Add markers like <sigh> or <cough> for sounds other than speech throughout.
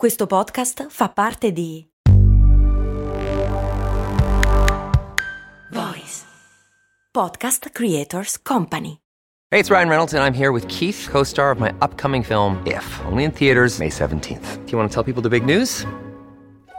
Questo podcast fa parte di Voice Podcast Creators Company. Hey, it's Ryan Reynolds, and I'm here with Keith, co star of my upcoming film, If, only in theaters, May 17th. Do you want to tell people the big news?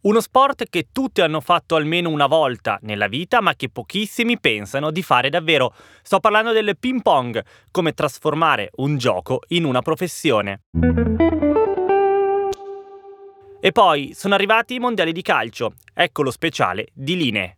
Uno sport che tutti hanno fatto almeno una volta nella vita, ma che pochissimi pensano di fare davvero. Sto parlando del ping pong, come trasformare un gioco in una professione. E poi sono arrivati i mondiali di calcio. Ecco lo speciale di Linee.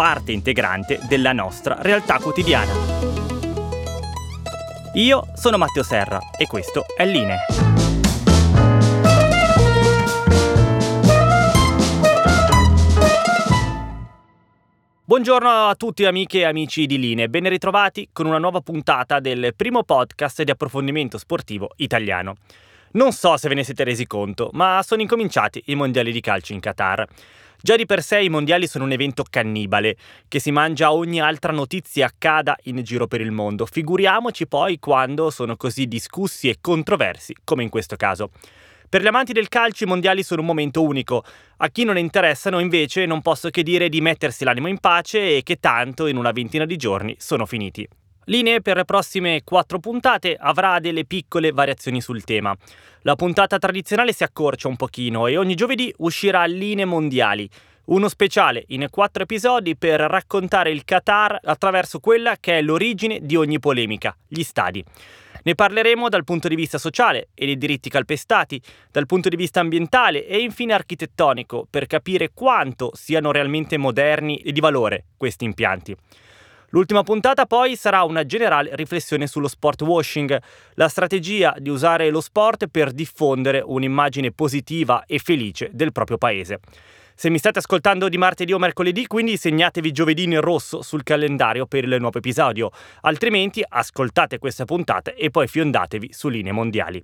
parte integrante della nostra realtà quotidiana. Io sono Matteo Serra e questo è Line. Buongiorno a tutti amiche e amici di Line, ben ritrovati con una nuova puntata del primo podcast di approfondimento sportivo italiano. Non so se ve ne siete resi conto, ma sono incominciati i mondiali di calcio in Qatar. Già di per sé i mondiali sono un evento cannibale, che si mangia ogni altra notizia accada in giro per il mondo. Figuriamoci poi quando sono così discussi e controversi come in questo caso. Per gli amanti del calcio i mondiali sono un momento unico. A chi non interessano invece non posso che dire di mettersi l'animo in pace e che tanto in una ventina di giorni sono finiti. Linee per le prossime quattro puntate avrà delle piccole variazioni sul tema. La puntata tradizionale si accorcia un pochino e ogni giovedì uscirà Linee Mondiali, uno speciale in quattro episodi per raccontare il Qatar attraverso quella che è l'origine di ogni polemica, gli stadi. Ne parleremo dal punto di vista sociale e dei diritti calpestati, dal punto di vista ambientale e infine architettonico, per capire quanto siano realmente moderni e di valore questi impianti. L'ultima puntata poi sarà una generale riflessione sullo sport washing, la strategia di usare lo sport per diffondere un'immagine positiva e felice del proprio paese. Se mi state ascoltando di martedì o mercoledì, quindi segnatevi giovedì in rosso sul calendario per il nuovo episodio, altrimenti ascoltate questa puntata e poi fiondatevi su linee mondiali.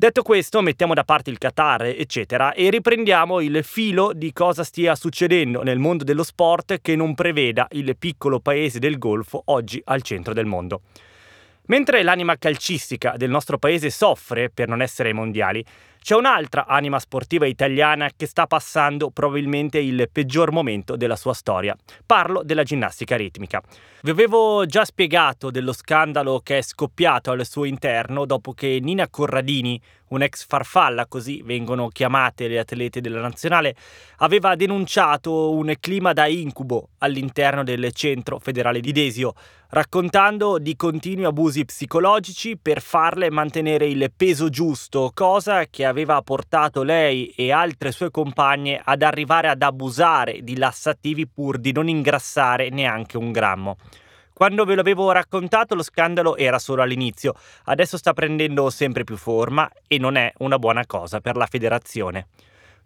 Detto questo, mettiamo da parte il Qatar, eccetera, e riprendiamo il filo di cosa stia succedendo nel mondo dello sport che non preveda il piccolo paese del Golfo oggi al centro del mondo. Mentre l'anima calcistica del nostro paese soffre per non essere ai mondiali, c'è un'altra anima sportiva italiana che sta passando probabilmente il peggior momento della sua storia. Parlo della ginnastica ritmica. Vi avevo già spiegato dello scandalo che è scoppiato al suo interno dopo che Nina Corradini, un'ex farfalla, così vengono chiamate le atlete della nazionale, aveva denunciato un clima da incubo all'interno del centro federale di Desio, raccontando di continui abusi psicologici per farle mantenere il peso giusto, cosa che aveva portato lei e altre sue compagne ad arrivare ad abusare di lassativi pur di non ingrassare neanche un grammo. Quando ve l'avevo raccontato lo scandalo era solo all'inizio, adesso sta prendendo sempre più forma e non è una buona cosa per la federazione.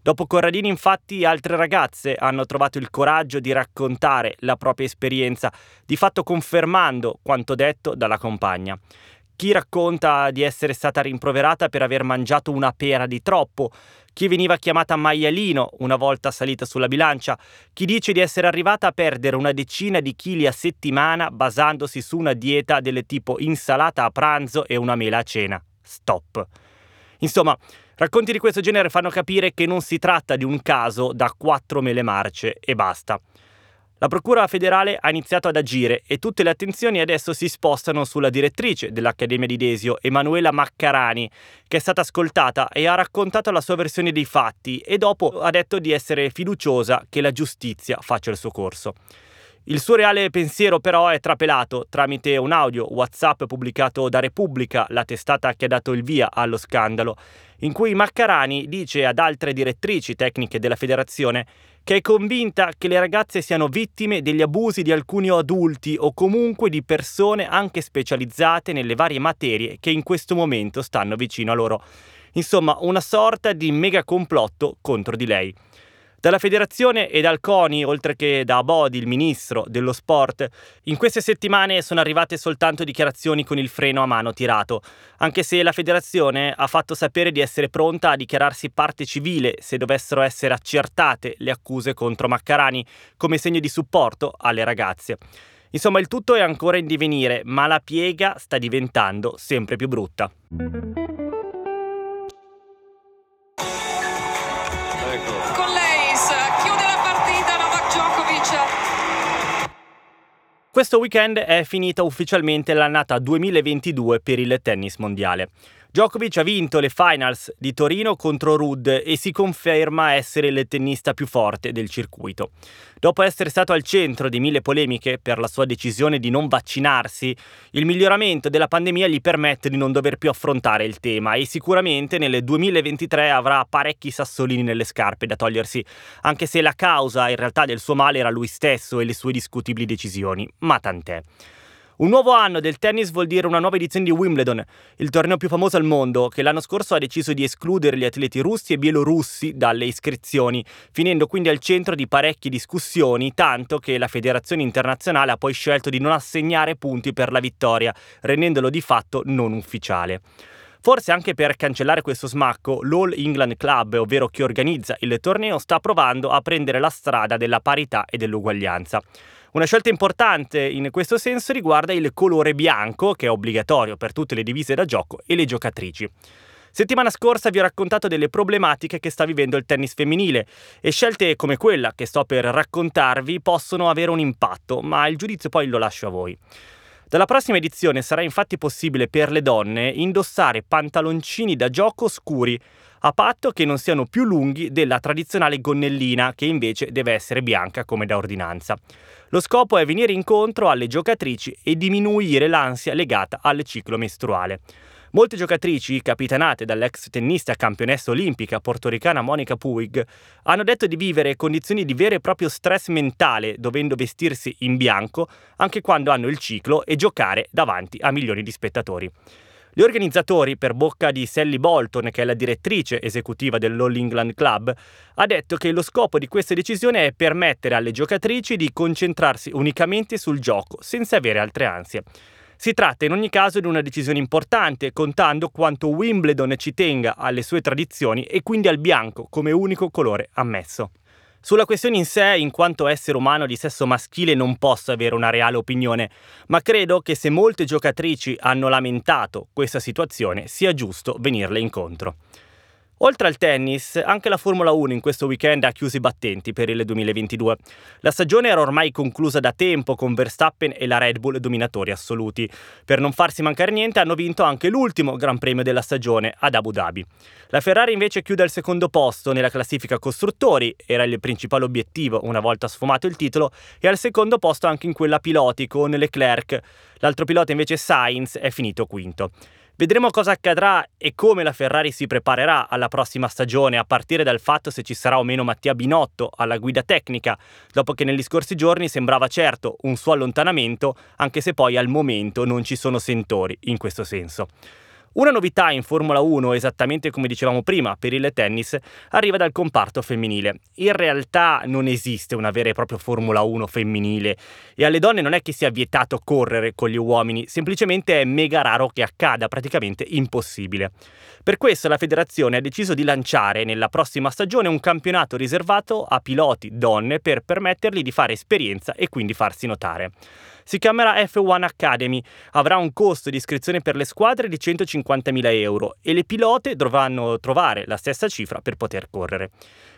Dopo Corradini infatti altre ragazze hanno trovato il coraggio di raccontare la propria esperienza, di fatto confermando quanto detto dalla compagna. Chi racconta di essere stata rimproverata per aver mangiato una pera di troppo, chi veniva chiamata maialino una volta salita sulla bilancia, chi dice di essere arrivata a perdere una decina di chili a settimana basandosi su una dieta del tipo insalata a pranzo e una mela a cena. Stop. Insomma, racconti di questo genere fanno capire che non si tratta di un caso da quattro mele marce e basta. La Procura federale ha iniziato ad agire e tutte le attenzioni adesso si spostano sulla direttrice dell'Accademia di Desio, Emanuela Maccarani, che è stata ascoltata e ha raccontato la sua versione dei fatti e dopo ha detto di essere fiduciosa che la giustizia faccia il suo corso. Il suo reale pensiero però è trapelato tramite un audio WhatsApp pubblicato da Repubblica, la testata che ha dato il via allo scandalo, in cui Maccarani dice ad altre direttrici tecniche della federazione che è convinta che le ragazze siano vittime degli abusi di alcuni adulti o comunque di persone anche specializzate nelle varie materie che in questo momento stanno vicino a loro. Insomma, una sorta di mega complotto contro di lei. Dalla federazione e dal CONI, oltre che da Abodi, il ministro dello sport, in queste settimane sono arrivate soltanto dichiarazioni con il freno a mano tirato, anche se la federazione ha fatto sapere di essere pronta a dichiararsi parte civile se dovessero essere accertate le accuse contro Maccarani come segno di supporto alle ragazze. Insomma, il tutto è ancora in divenire, ma la piega sta diventando sempre più brutta. Questo weekend è finita ufficialmente l'annata 2022 per il tennis mondiale. Djokovic ha vinto le finals di Torino contro Rudd e si conferma essere il tennista più forte del circuito. Dopo essere stato al centro di mille polemiche per la sua decisione di non vaccinarsi, il miglioramento della pandemia gli permette di non dover più affrontare il tema e sicuramente nel 2023 avrà parecchi sassolini nelle scarpe da togliersi, anche se la causa in realtà del suo male era lui stesso e le sue discutibili decisioni, ma tant'è. Un nuovo anno del tennis vuol dire una nuova edizione di Wimbledon, il torneo più famoso al mondo, che l'anno scorso ha deciso di escludere gli atleti russi e bielorussi dalle iscrizioni, finendo quindi al centro di parecchie discussioni, tanto che la federazione internazionale ha poi scelto di non assegnare punti per la vittoria, rendendolo di fatto non ufficiale. Forse anche per cancellare questo smacco, l'All England Club, ovvero chi organizza il torneo, sta provando a prendere la strada della parità e dell'uguaglianza. Una scelta importante in questo senso riguarda il colore bianco, che è obbligatorio per tutte le divise da gioco e le giocatrici. Settimana scorsa vi ho raccontato delle problematiche che sta vivendo il tennis femminile e scelte come quella che sto per raccontarvi possono avere un impatto, ma il giudizio poi lo lascio a voi. Dalla prossima edizione sarà infatti possibile per le donne indossare pantaloncini da gioco scuri, a patto che non siano più lunghi della tradizionale gonnellina, che invece deve essere bianca come da ordinanza. Lo scopo è venire incontro alle giocatrici e diminuire l'ansia legata al ciclo mestruale. Molte giocatrici, capitanate dall'ex tennista campionessa olimpica portoricana Monica Puig, hanno detto di vivere condizioni di vero e proprio stress mentale, dovendo vestirsi in bianco anche quando hanno il ciclo e giocare davanti a milioni di spettatori. Gli organizzatori, per bocca di Sally Bolton, che è la direttrice esecutiva dell'All England Club, ha detto che lo scopo di questa decisione è permettere alle giocatrici di concentrarsi unicamente sul gioco, senza avere altre ansie. Si tratta in ogni caso di una decisione importante, contando quanto Wimbledon ci tenga alle sue tradizioni e quindi al bianco come unico colore ammesso. Sulla questione in sé, in quanto essere umano di sesso maschile, non posso avere una reale opinione, ma credo che se molte giocatrici hanno lamentato questa situazione, sia giusto venirle incontro. Oltre al tennis, anche la Formula 1 in questo weekend ha chiuso i battenti per il 2022. La stagione era ormai conclusa da tempo con Verstappen e la Red Bull dominatori assoluti. Per non farsi mancare niente hanno vinto anche l'ultimo Gran Premio della stagione ad Abu Dhabi. La Ferrari invece chiude al secondo posto nella classifica costruttori, era il principale obiettivo una volta sfumato il titolo, e al secondo posto anche in quella piloti con Leclerc. L'altro pilota invece Sainz è finito quinto. Vedremo cosa accadrà e come la Ferrari si preparerà alla prossima stagione, a partire dal fatto se ci sarà o meno Mattia Binotto alla guida tecnica, dopo che negli scorsi giorni sembrava certo un suo allontanamento, anche se poi al momento non ci sono sentori in questo senso. Una novità in Formula 1, esattamente come dicevamo prima per il tennis, arriva dal comparto femminile. In realtà non esiste una vera e propria Formula 1 femminile e alle donne non è che sia vietato correre con gli uomini, semplicemente è mega raro che accada, praticamente impossibile. Per questo la federazione ha deciso di lanciare nella prossima stagione un campionato riservato a piloti donne per permettergli di fare esperienza e quindi farsi notare. Si chiamerà F1 Academy, avrà un costo di iscrizione per le squadre di 150.000 euro e le pilote dovranno trovare la stessa cifra per poter correre.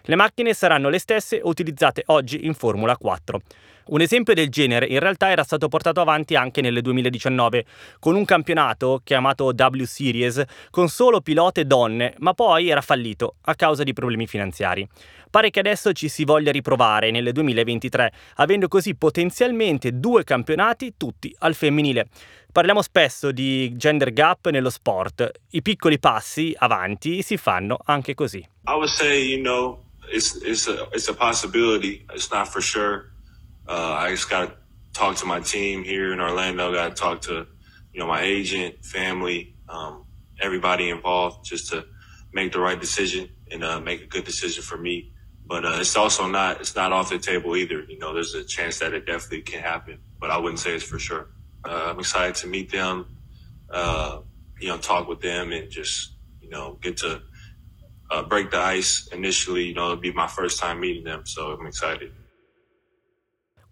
Le macchine saranno le stesse utilizzate oggi in Formula 4. Un esempio del genere in realtà era stato portato avanti anche nel 2019 con un campionato chiamato W Series con solo pilote donne, ma poi era fallito a causa di problemi finanziari. Pare che adesso ci si voglia riprovare nel 2023, avendo così potenzialmente due campionati tutti al femminile. Parliamo spesso di gender gap nello sport. I piccoli passi avanti si fanno anche così. I would say, you know, it's it's a it's a possibility. It's not for sure. Uh, I just got to talk to my team here in Orlando. Got to talk to, you know, my agent, family, um, everybody involved, just to make the right decision and uh, make a good decision for me. But uh, it's also not it's not off the table either. You know, there's a chance that it definitely can happen, but I wouldn't say it's for sure. Uh, I'm excited to meet them, uh, you know, talk with them, and just you know get to uh, break the ice initially. You know, it'll be my first time meeting them, so I'm excited.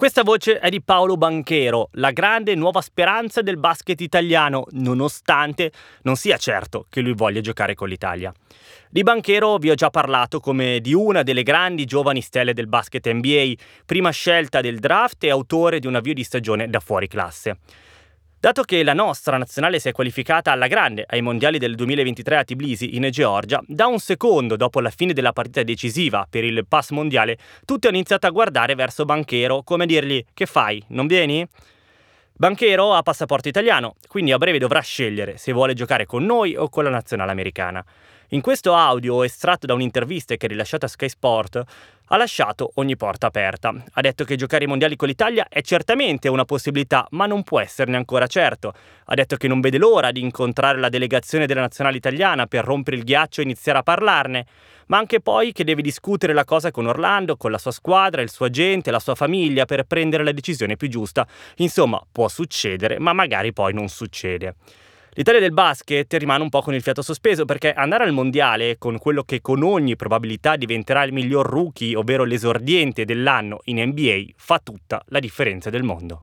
Questa voce è di Paolo Banchero, la grande nuova speranza del basket italiano, nonostante non sia certo che lui voglia giocare con l'Italia. Di Banchero vi ho già parlato come di una delle grandi giovani stelle del basket NBA, prima scelta del draft e autore di un avvio di stagione da fuori classe. Dato che la nostra nazionale si è qualificata alla grande ai mondiali del 2023 a Tbilisi in Georgia, da un secondo dopo la fine della partita decisiva per il pass mondiale, tutti hanno iniziato a guardare verso Banchero come dirgli che fai, non vieni? Banchero ha passaporto italiano, quindi a breve dovrà scegliere se vuole giocare con noi o con la nazionale americana. In questo audio, estratto da un'intervista che ha rilasciato a Sky Sport, ha lasciato ogni porta aperta. Ha detto che giocare i mondiali con l'Italia è certamente una possibilità, ma non può esserne ancora certo. Ha detto che non vede l'ora di incontrare la delegazione della nazionale italiana per rompere il ghiaccio e iniziare a parlarne, ma anche poi che deve discutere la cosa con Orlando, con la sua squadra, il suo agente, la sua famiglia per prendere la decisione più giusta. Insomma, può succedere, ma magari poi non succede. L'Italia del basket rimane un po' con il fiato sospeso perché andare al mondiale con quello che con ogni probabilità diventerà il miglior rookie, ovvero l'esordiente dell'anno in NBA, fa tutta la differenza del mondo.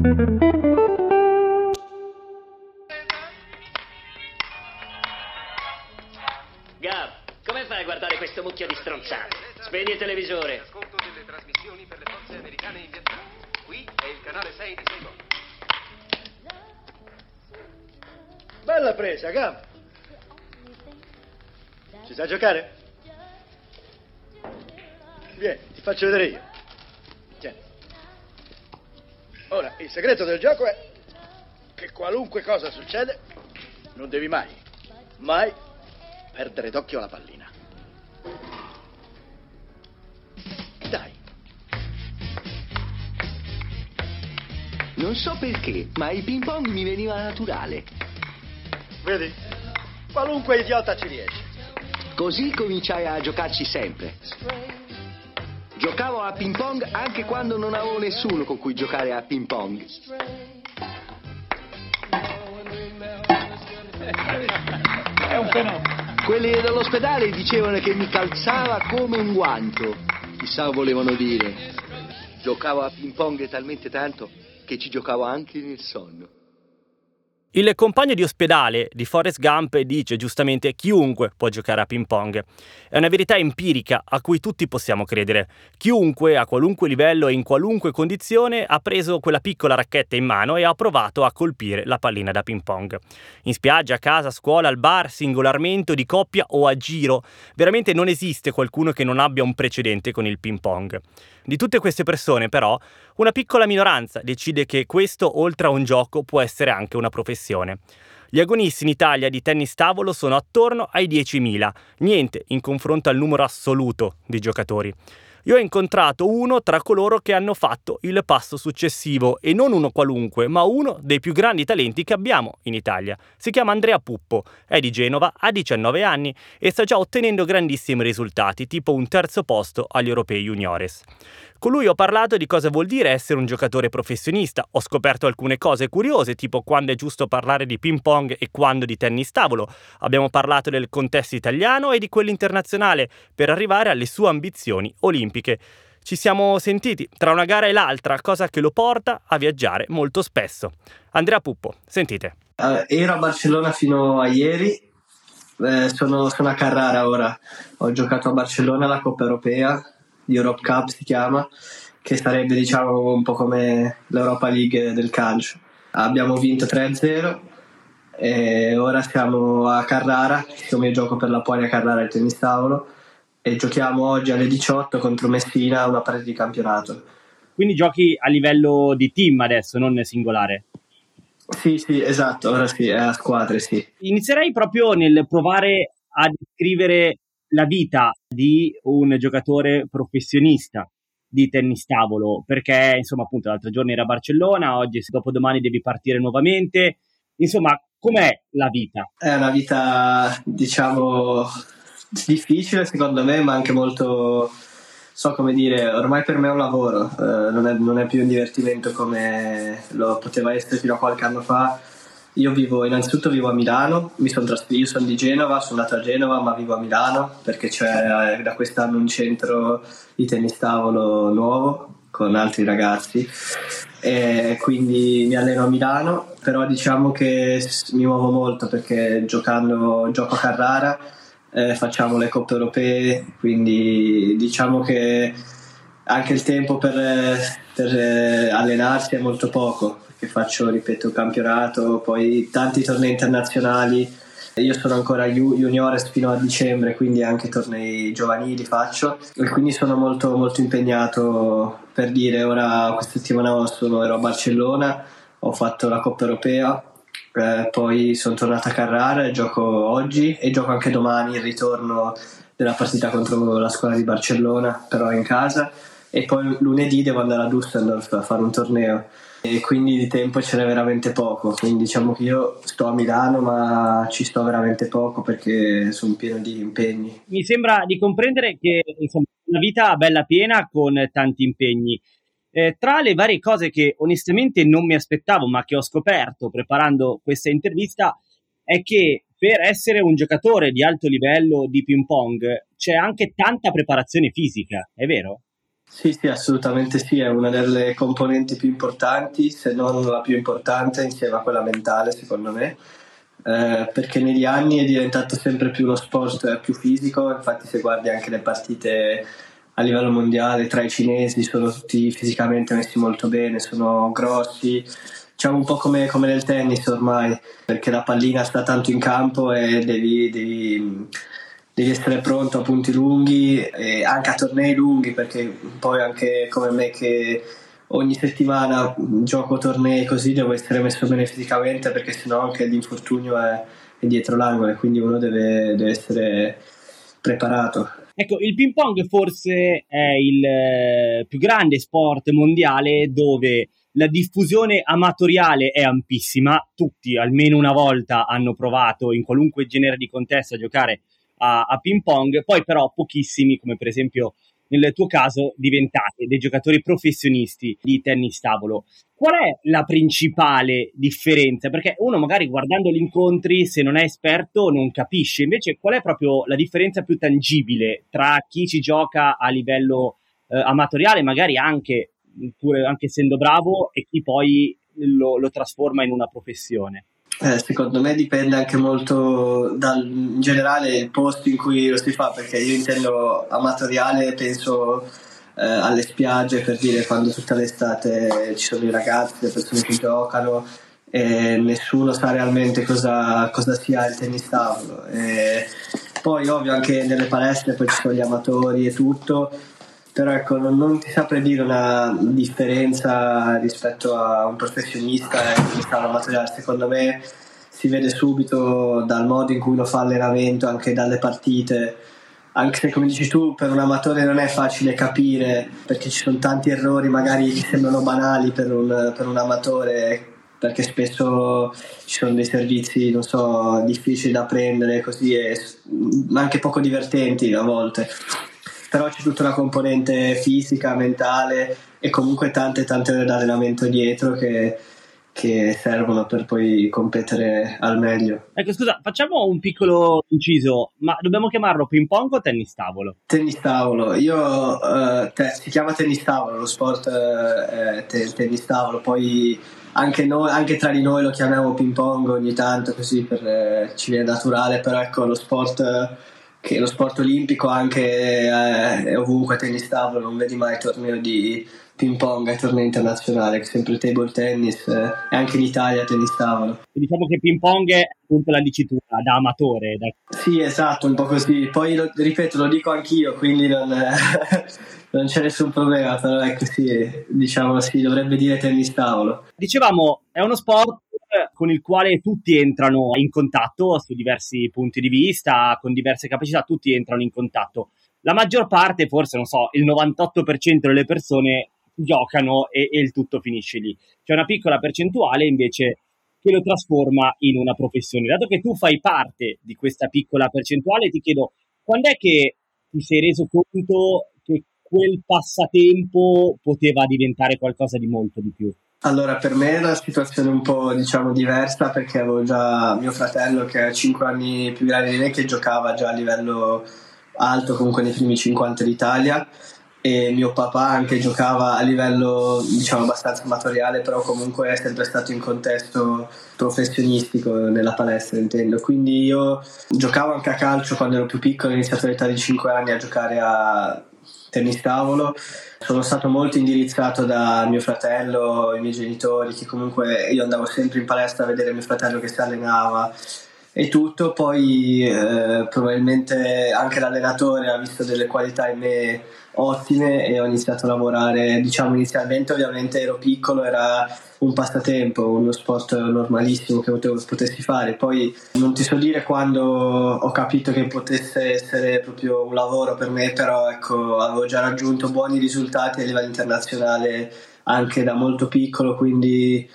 Gab, come fai a guardare questo mucchio di stronzate? Spegni il televisore. Ascolto delle trasmissioni per le forze americane in Vietnam. Qui è il canale 6 di Saigon. Bella presa, Gab. Ci sai giocare? Vieni, ti faccio vedere io. Ora, il segreto del gioco è che qualunque cosa succede, non devi mai, mai perdere d'occhio la pallina. Dai. Non so perché, ma il ping pong mi veniva naturale. Vedi? Qualunque idiota ci riesce. Così cominciai a giocarci sempre. Giocavo a ping pong anche quando non avevo nessuno con cui giocare a ping pong. È un fenomeno. Quelli dell'ospedale dicevano che mi calzava come un guanto. Chissà volevano dire. Giocavo a ping pong talmente tanto che ci giocavo anche nel sonno. Il compagno di ospedale di Forrest Gump dice giustamente chiunque può giocare a ping pong. È una verità empirica a cui tutti possiamo credere. Chiunque a qualunque livello e in qualunque condizione ha preso quella piccola racchetta in mano e ha provato a colpire la pallina da ping pong. In spiaggia, a casa, a scuola, al bar, singolarmente di coppia o a giro. Veramente non esiste qualcuno che non abbia un precedente con il ping pong. Di tutte queste persone, però, una piccola minoranza decide che questo, oltre a un gioco, può essere anche una professione. Gli agonisti in Italia di tennis tavolo sono attorno ai 10.000, niente in confronto al numero assoluto di giocatori. Io ho incontrato uno tra coloro che hanno fatto il passo successivo e non uno qualunque, ma uno dei più grandi talenti che abbiamo in Italia. Si chiama Andrea Puppo, è di Genova, ha 19 anni e sta già ottenendo grandissimi risultati, tipo un terzo posto agli europei juniores. Con lui ho parlato di cosa vuol dire essere un giocatore professionista, ho scoperto alcune cose curiose, tipo quando è giusto parlare di ping pong e quando di tennis tavolo. Abbiamo parlato del contesto italiano e di quello internazionale, per arrivare alle sue ambizioni olimpiche. Ci siamo sentiti tra una gara e l'altra, cosa che lo porta a viaggiare molto spesso. Andrea Puppo, sentite. Uh, ero a Barcellona fino a ieri, eh, sono, sono, a Carrara ora. Ho giocato a Barcellona la Coppa Europea, Europe Cup si chiama, che sarebbe diciamo un po' come l'Europa League del calcio. Abbiamo vinto 3-0 e ora siamo a Carrara, siccome io gioco per la Puania Carrara il tennis tavolo e giochiamo oggi alle 18 contro Messina una partita di campionato. Quindi giochi a livello di team adesso, non singolare? Sì, sì, esatto, ora sì, è a squadre, sì. Inizierei proprio nel provare a descrivere la vita di un giocatore professionista di tennis tavolo, perché insomma appunto l'altro giorno era a Barcellona, oggi dopodomani devi partire nuovamente, insomma com'è la vita? È una vita diciamo difficile secondo me, ma anche molto, so come dire, ormai per me è un lavoro, eh, non, è, non, è, più un divertimento come lo poteva essere fino a qualche anno fa. Io vivo, innanzitutto vivo a Milano, mi son trasfer- io sono di Genova, sono nato a Genova ma vivo a Milano perché c'è eh, da quest'anno un centro di tennis tavolo nuovo con altri ragazzi. E quindi mi alleno a Milano, però diciamo che mi muovo molto perché giocando, gioco a Carrara eh, facciamo le coppe europee, quindi diciamo che anche il tempo per, per eh, allenarsi è molto poco, perché faccio, ripeto, campionato, poi tanti tornei internazionali. Io sono ancora juniores fino a dicembre, quindi anche tornei giovanili faccio e quindi sono molto, molto impegnato per dire ora questa settimana sono, ero a Barcellona, ho fatto la Coppa Europea eh, poi sono tornato a Carrara e gioco oggi e gioco anche domani il ritorno della partita contro la scuola di Barcellona, però in casa. E poi lunedì devo andare a Düsseldorf a fare un torneo e quindi di tempo ce n'è veramente poco. Quindi diciamo che io sto a Milano, ma ci sto veramente poco perché sono pieno di impegni. Mi sembra di comprendere che insomma, una vita bella piena con tanti impegni. Eh, tra le varie cose che onestamente non mi aspettavo, ma che ho scoperto preparando questa intervista, è che per essere un giocatore di alto livello di ping pong c'è anche tanta preparazione fisica, è vero? Sì, sì, assolutamente sì, è una delle componenti più importanti, se non la più importante, insieme a quella mentale, secondo me. Eh, perché negli anni è diventato sempre più uno sport più fisico, infatti se guardi anche le partite a livello mondiale tra i cinesi sono tutti fisicamente messi molto bene, sono grossi, diciamo un po' come, come nel tennis ormai, perché la pallina sta tanto in campo e devi, devi, devi essere pronto a punti lunghi e anche a tornei lunghi, perché poi anche come me che ogni settimana gioco tornei così devo essere messo bene fisicamente perché sennò anche l'infortunio è, è dietro l'angolo e quindi uno deve, deve essere preparato. Ecco, il ping pong forse è il eh, più grande sport mondiale dove la diffusione amatoriale è ampissima, tutti almeno una volta hanno provato in qualunque genere di contesto a giocare a, a ping pong, poi però pochissimi, come per esempio nel tuo caso, diventate dei giocatori professionisti di tennis tavolo. Qual è la principale differenza? Perché uno magari guardando gli incontri, se non è esperto, non capisce. Invece, qual è proprio la differenza più tangibile tra chi ci gioca a livello eh, amatoriale, magari anche, pure, anche essendo bravo, e chi poi lo, lo trasforma in una professione? Eh, secondo me dipende anche molto dal in generale il posto in cui lo si fa, perché io intendo amatoriale, penso eh, alle spiagge per dire quando tutta l'estate ci sono i ragazzi, le persone che giocano e nessuno sa realmente cosa, cosa sia il tennis tavolo. E poi ovvio anche nelle palestre poi ci sono gli amatori e tutto però ecco non, non, ti saprei dire una differenza rispetto a un professionista e chi sta amatoriale. Secondo me si vede subito dal modo in cui lo fa allenamento anche dalle partite. Anche se come dici tu per un amatore non è facile capire perché ci sono tanti errori magari che sembrano banali per un, per un amatore perché spesso ci sono dei servizi non so difficili da prendere così e anche poco divertenti a volte però c'è tutta una componente fisica, mentale e comunque tante tante ore di allenamento dietro che, che servono per poi competere al meglio. Ecco, scusa, facciamo un piccolo inciso, ma dobbiamo chiamarlo ping pong o tennis tavolo? Tennis tavolo, io eh, te, si chiama tennis tavolo, lo sport eh, te, tennis tavolo, poi anche, noi, anche tra di noi lo chiamiamo ping pong ogni tanto così per, eh, ci viene naturale, però ecco lo sport che lo sport olimpico anche eh, è ovunque tennis tavolo, non vedi mai torneo di ping pong ai tornei internazionali, sempre table tennis eh, e anche in Italia tennis tavolo. Diciamo che ping pong è appunto la dicitura da amatore. Da... Sì, esatto, un po' così. Poi lo, ripeto, lo dico anch'io, quindi non, <laughs> non c'è nessun problema, però ecco sì, diciamo sì, dovrebbe dire tennis tavolo. Dicevamo, è uno sport con il quale tutti entrano in contatto su diversi punti di vista, con diverse capacità, tutti entrano in contatto. La maggior parte, forse non so, il 98% delle persone giocano e, e il tutto finisce lì. C'è una piccola percentuale invece che lo trasforma in una professione. Dato che tu fai parte di questa piccola percentuale, ti chiedo quando è che ti sei reso conto che quel passatempo poteva diventare qualcosa di molto di più? Allora, per me è una situazione un po' diciamo diversa perché avevo già mio fratello che è 5 anni più grande di me che giocava già a livello alto, comunque nei primi 50 d'Italia. E mio papà anche giocava a livello diciamo abbastanza amatoriale però comunque è sempre stato in contesto professionistico nella palestra intendo. Quindi io giocavo anche a calcio quando ero più piccolo ho iniziato all'età di 5 anni a giocare a tennis tavolo. Sono stato molto indirizzato da mio fratello, i miei genitori, che comunque io andavo sempre in palestra a vedere mio fratello che si allenava e tutto, poi eh, probabilmente anche l'allenatore ha visto delle qualità in me ottime e ho iniziato a lavorare, diciamo inizialmente ovviamente ero piccolo, era un passatempo, uno sport normalissimo che potevo, potessi fare, poi non ti so dire quando ho capito che potesse essere proprio un lavoro per me, però ecco avevo già raggiunto buoni risultati a livello internazionale anche da molto piccolo, quindi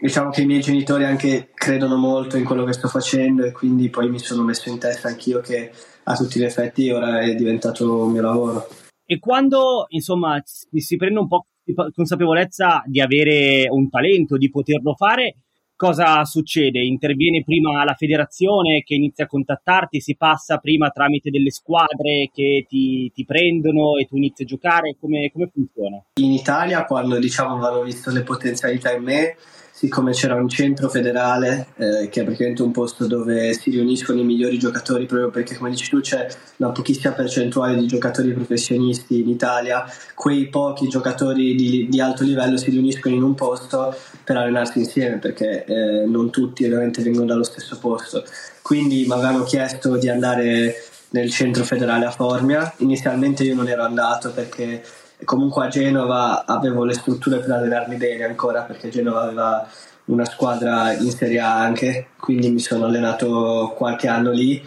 diciamo che i miei genitori anche credono molto in quello che sto facendo e quindi poi mi sono messo in testa anch'io che a tutti gli effetti ora è diventato un mio lavoro. E quando insomma si prende un po' di consapevolezza di avere un talento, di poterlo fare, cosa succede? Interviene prima la federazione che inizia a contattarti, si passa prima tramite delle squadre che ti, ti prendono e tu inizi a giocare, come, come funziona? In Italia quando diciamo hanno visto le potenzialità in me siccome c'era un centro federale eh, che è praticamente un posto dove si riuniscono i migliori giocatori proprio perché come dici tu c'è una pochissima percentuale di giocatori professionisti in Italia quei pochi giocatori di, di alto livello si riuniscono in un posto per allenarsi insieme perché eh, non tutti ovviamente vengono dallo stesso posto. Quindi mi avevano chiesto di andare nel centro federale a Formia. Inizialmente io non ero andato perché comunque a Genova avevo le strutture per allenarmi bene ancora perché Genova aveva una squadra in Serie A anche, quindi mi sono allenato qualche anno lì.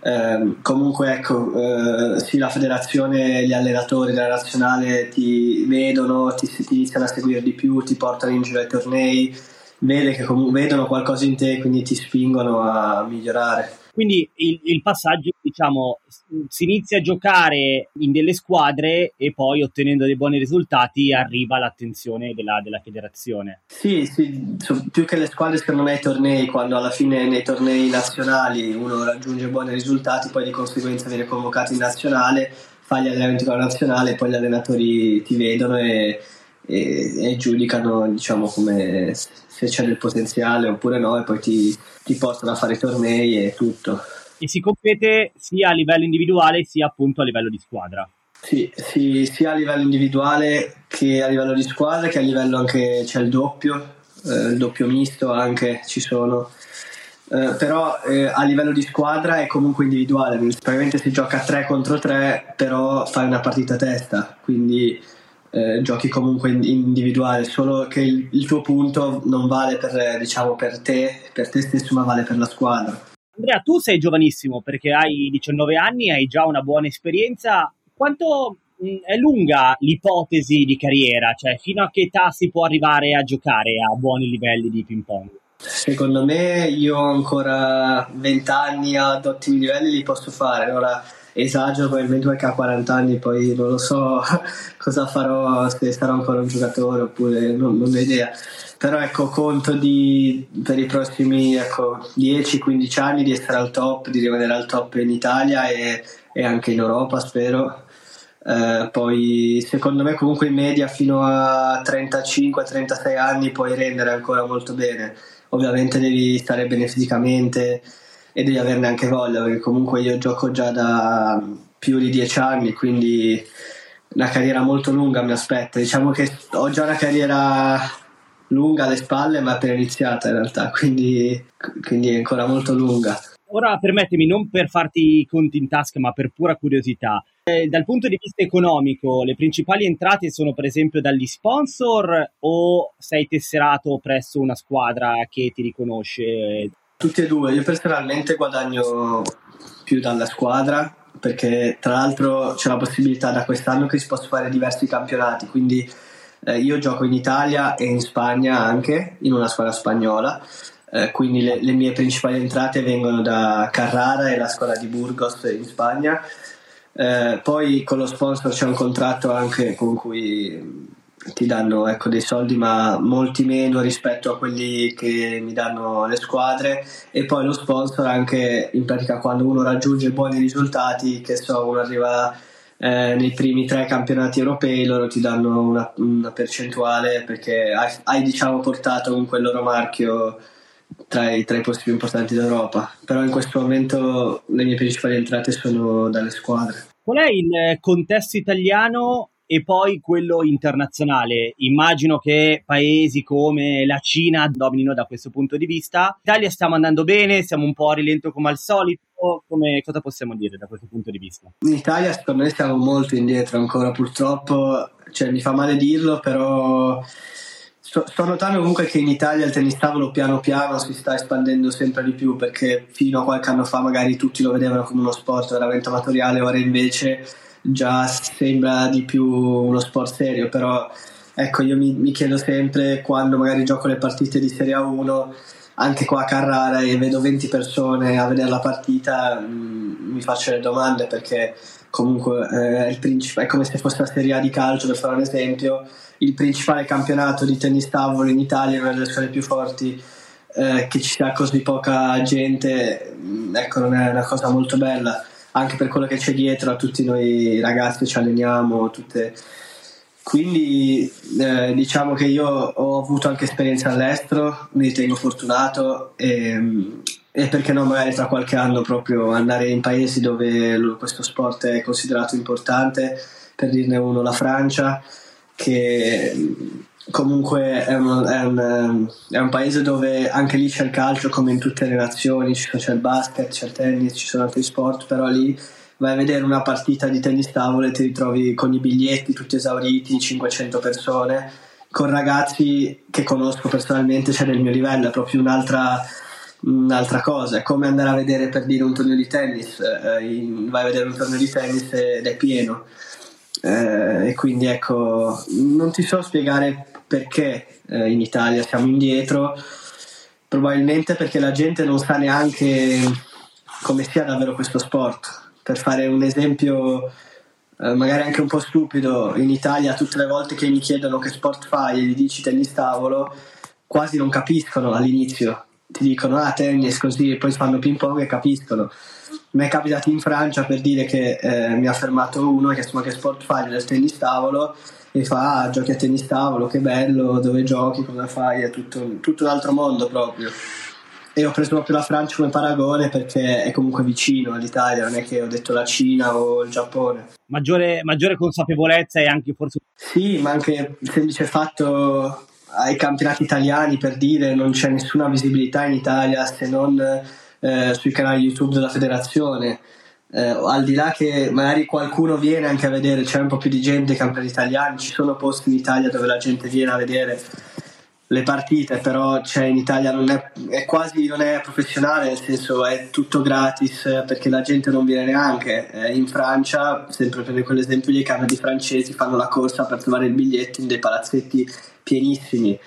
Eh, comunque ecco, eh, sì, la federazione, gli allenatori della nazionale ti vedono, ti, ti, iniziano a seguire di più, ti portano in giro ai tornei, vede che vedono qualcosa in te, quindi ti spingono a migliorare. Quindi il, il, passaggio, diciamo, si inizia a giocare in delle squadre e poi ottenendo dei buoni risultati arriva l'attenzione della, della federazione. Sì, sì, più che le squadre secondo me ai tornei, quando alla fine nei tornei nazionali uno raggiunge buoni risultati, poi di conseguenza viene convocato in nazionale, fa gli allenamenti con la nazionale, poi gli allenatori ti vedono e, e, e giudicano diciamo come se c'è del potenziale oppure no e poi ti, ti portano a fare tornei e tutto. E si compete sia a livello individuale sia appunto a livello di squadra. Sì, sì, sia a livello individuale che a livello di squadra che a livello anche c'è il doppio, eh, il doppio misto anche ci sono. Eh, però eh, a livello di squadra è comunque individuale, probabilmente si gioca 3 contro 3, però fai una partita a testa, quindi eh, giochi comunque individuale, solo che il, il, tuo punto non vale per, diciamo, per te, per te stesso, ma vale per la squadra. Andrea, tu sei giovanissimo perché hai 19 anni, hai già una buona esperienza. Quanto mh, è lunga l'ipotesi di carriera? Cioè, fino a che età si può arrivare a giocare a buoni livelli di ping pong? Secondo me io ho ancora 20 anni ad ottimi livelli li posso fare. Ora, esagero probabilmente perché ha 40 anni poi non lo so <laughs> cosa farò se sarò ancora un giocatore oppure non, non ho idea. Però ecco conto di, per i prossimi ecco, 10-15 anni di essere al top di rimanere al top in Italia e, e anche in Europa spero. Eh, poi secondo me comunque in media fino a 35-36 anni puoi rendere ancora molto bene. Ovviamente devi stare bene fisicamente e devi averne anche voglia perché comunque io gioco già da più di 10 anni quindi una carriera molto lunga mi aspetta diciamo che ho già una carriera lunga alle spalle ma appena iniziata in realtà quindi, quindi è ancora molto lunga Ora permettimi, non per farti i conti in tasca, ma per pura curiosità. Eh, dal punto di vista economico, le principali entrate sono per esempio dagli sponsor o sei tesserato presso una squadra che ti riconosce? Tutti e due. Io personalmente guadagno più dalla squadra perché tra l'altro c'è la possibilità da quest'anno che si possa fare diversi campionati, quindi eh, io gioco in Italia e in Spagna anche, in una squadra spagnola eh, quindi le, le, mie principali entrate vengono da Carrara e la scuola di Burgos in Spagna. Eh, poi con lo sponsor c'è un contratto anche con cui ti danno ecco, dei soldi, ma molti meno rispetto a quelli che mi danno le squadre. E poi lo sponsor anche in pratica quando uno raggiunge buoni risultati, che so, uno arriva eh, nei primi tre campionati europei loro ti danno una, una percentuale perché hai, hai, diciamo portato comunque il loro marchio tra i, tra i posti più importanti d'Europa, però in questo momento le mie principali entrate sono dalle squadre. Qual è il contesto italiano e poi quello internazionale. Immagino che paesi come la Cina dominino da questo punto di vista. Italia stiamo andando bene, siamo un po' a rilento come al solito. Come, cosa possiamo dire da questo punto di vista? In Italia secondo me siamo molto indietro ancora purtroppo, cioè, mi fa male dirlo, però Sto, sto, notando comunque che in Italia il tennis tavolo piano piano si sta espandendo sempre di più perché fino a qualche anno fa magari tutti lo vedevano come uno sport veramente amatoriale, ora invece già sembra di più uno sport serio, però ecco io mi, mi chiedo sempre quando magari gioco le partite di Serie A1 anche qua a Carrara e vedo 20 persone a vedere la partita mh, mm, mi faccio le domande perché comunque eh, princip- è come se fosse la Serie A di calcio per fare un esempio. Il principale campionato di tennis tavolo in Italia, una delle squadre più forti, eh, che ci sia così poca gente, mm, ecco, non è una cosa molto bella, anche per quello che c'è dietro a tutti noi ragazzi che ci alleniamo, tutte... Quindi eh, diciamo che io ho avuto anche esperienza all'estero, mi ritengo fortunato e, e perché no magari tra qualche anno proprio andare in paesi dove questo sport è considerato importante, per dirne uno la Francia, che comunque è un, è, un, è un, paese dove anche lì c'è il calcio come in tutte le nazioni, c'è il basket, c'è il tennis, ci sono altri sport, però lì vai a vedere una partita di tennis tavolo e ti ritrovi con i biglietti tutti esauriti, 500 persone, con ragazzi che conosco personalmente, cioè del mio livello, è proprio un'altra, un'altra cosa, è come andare a vedere per dire un torneo di tennis, eh, vai a vedere un torneo di tennis ed è pieno. Eh, e quindi ecco, non ti so spiegare perché eh, in Italia siamo indietro, probabilmente perché la gente non sa neanche come sia davvero questo sport. Per fare un esempio eh, magari anche un po' stupido, in Italia tutte le volte che mi chiedono che sport fai e gli dici tennis tavolo, quasi non capiscono all'inizio. Ti dicono ah tennis così e poi fanno ping pong e capiscono mi è capitato in Francia per dire che eh, mi ha fermato uno che ma che sport fai del tennis tavolo e fa ah, giochi a tennis tavolo che bello dove giochi cosa fai è tutto, tutto un altro mondo proprio e ho preso proprio la Francia come paragone perché è comunque vicino all'Italia non è che ho detto la Cina o il Giappone maggiore, maggiore consapevolezza e anche forse sì ma anche il semplice fatto ai campionati italiani per dire non c'è nessuna visibilità in Italia se non eh, sui canali YouTube della federazione. Eh, al di là che magari qualcuno viene anche a vedere, c'è un po' più di gente campionati italiani, ci sono posti in Italia dove la gente viene a vedere le partite, però cioè, in Italia non è, è, quasi non è professionale, nel senso è tutto gratis perché la gente non viene neanche. Eh, in Francia, sempre per quell'esempio, i canali francesi fanno la corsa per trovare il biglietto in dei palazzetti pienissimi.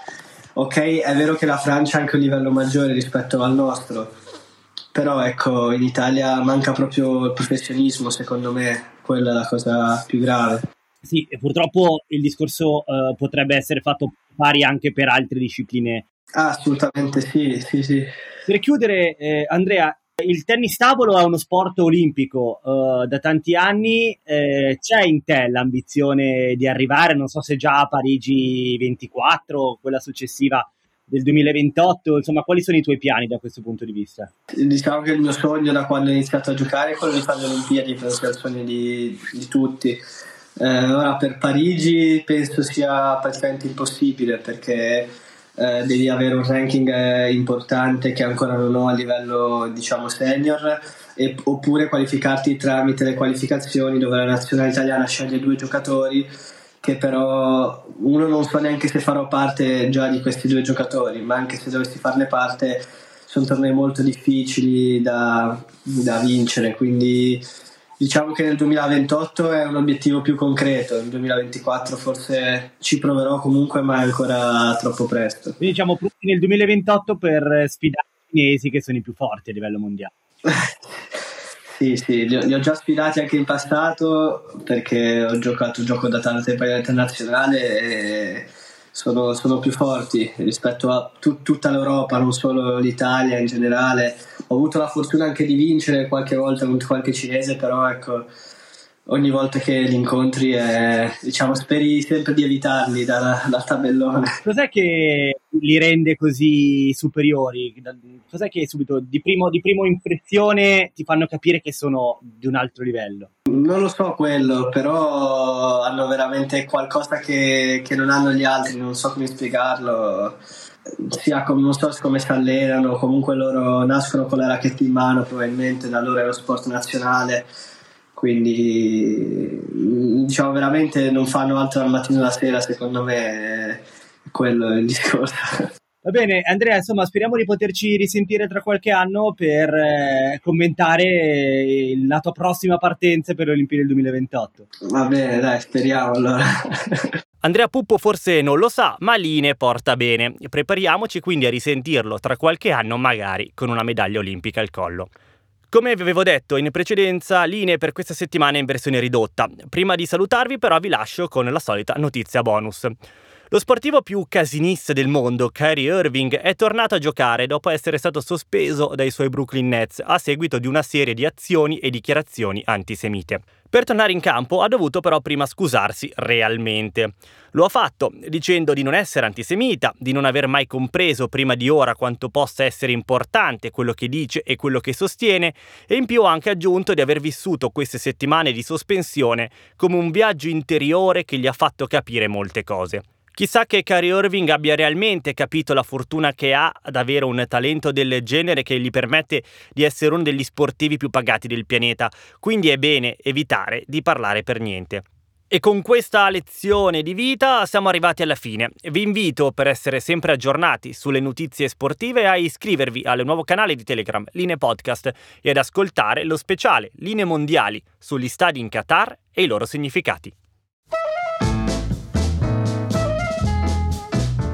Ok, è vero che la Francia ha anche un livello maggiore rispetto al nostro, però ecco in Italia manca proprio il professionismo secondo me, quella è la cosa più grave. Sì, e purtroppo il discorso uh, potrebbe essere fatto pari anche per altre discipline. Ah, assolutamente sì, sì, sì. Per chiudere, eh, Andrea, il tennis tavolo è uno sport olimpico uh, da tanti anni, eh, c'è in te l'ambizione di arrivare, non so se già a Parigi 24 quella successiva del 2028, insomma quali sono i tuoi piani da questo punto di vista? Diciamo che il mio sogno da quando ho iniziato a giocare è quello di fare le Olimpiadi, penso sia il sogno di, di tutti. Eh, ora per Parigi penso sia praticamente impossibile perché eh, devi avere un ranking eh, importante che ancora non ho a livello diciamo senior e, oppure qualificarti tramite le qualificazioni dove la nazionale italiana sceglie due giocatori che però uno non so neanche se farò parte già di questi due giocatori ma anche se dovessi farne parte sono tornei molto difficili da, da vincere quindi diciamo che nel 2028 è un obiettivo più concreto, nel 2024 forse ci proverò comunque, ma è ancora troppo presto. Quindi diciamo pronti nel 2028 per sfidare i cinesi che sono i più forti a livello mondiale. <laughs> sì, sì, li ho, li ho, già sfidati anche in passato perché ho giocato gioco da tanto tempo a internazionale e sono, sono, più forti rispetto a tu, tutta l'Europa, non solo l'Italia in generale. Ho avuto la fortuna anche di vincere qualche volta contro qualche cinese, però ecco, ogni volta che li incontri è, diciamo, speri sempre di evitarli dal, dal tabellone. Cos'è che li rende così superiori? Cos'è che subito di primo, di primo impressione ti fanno capire che sono di un altro livello? Non lo so quello, però hanno veramente qualcosa che, che non hanno gli altri, non so come spiegarlo. Sia come, non so come si allenano, comunque loro nascono con la racchetta in mano, probabilmente da loro è lo sport nazionale quindi diciamo veramente non fanno altro dal mattino alla sera secondo me è quello il discorso Va bene, Andrea, insomma, speriamo di poterci risentire tra qualche anno per eh, commentare la tua prossima partenza per le Olimpiadi del 2028. Va bene, dai, speriamo allora. Andrea Puppo forse non lo sa, ma Line porta bene. Prepariamoci quindi a risentirlo tra qualche anno, magari con una medaglia olimpica al collo. Come vi avevo detto in precedenza, linee per questa settimana in versione ridotta. Prima di salutarvi però vi lascio con la solita notizia bonus. Lo sportivo più casinista del mondo, Kyrie Irving, è tornato a giocare dopo essere stato sospeso dai suoi Brooklyn Nets a seguito di una serie di azioni e dichiarazioni antisemite. Per tornare in campo ha dovuto però prima scusarsi realmente. Lo ha fatto dicendo di non essere antisemita, di non aver mai compreso prima di ora quanto possa essere importante quello che dice e quello che sostiene e in più ha anche aggiunto di aver vissuto queste settimane di sospensione come un viaggio interiore che gli ha fatto capire molte cose. Chissà che Kyrie Irving abbia realmente capito la fortuna che ha ad avere un talento del genere che gli permette di essere uno degli sportivi più pagati del pianeta, quindi è bene evitare di parlare per niente. E con questa lezione di vita siamo arrivati alla fine. Vi invito per essere sempre aggiornati sulle notizie sportive a iscrivervi al nuovo canale di Telegram Linee Podcast e ad ascoltare lo speciale Linee Mondiali sugli stadi in Qatar e i loro significati.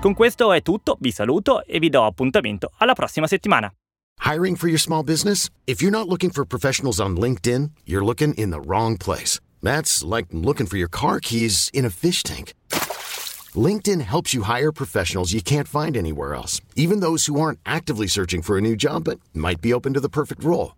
Con questo è tutto, vi saluto e vi do appuntamento alla prossima settimana. Hiring for your small business? If you're not looking for professionals on LinkedIn, you're looking in the wrong place. That's like looking for your car keys in a fish tank. LinkedIn helps you hire professionals you can't find anywhere else, even those who aren't actively searching for a new job but might be open to the perfect role.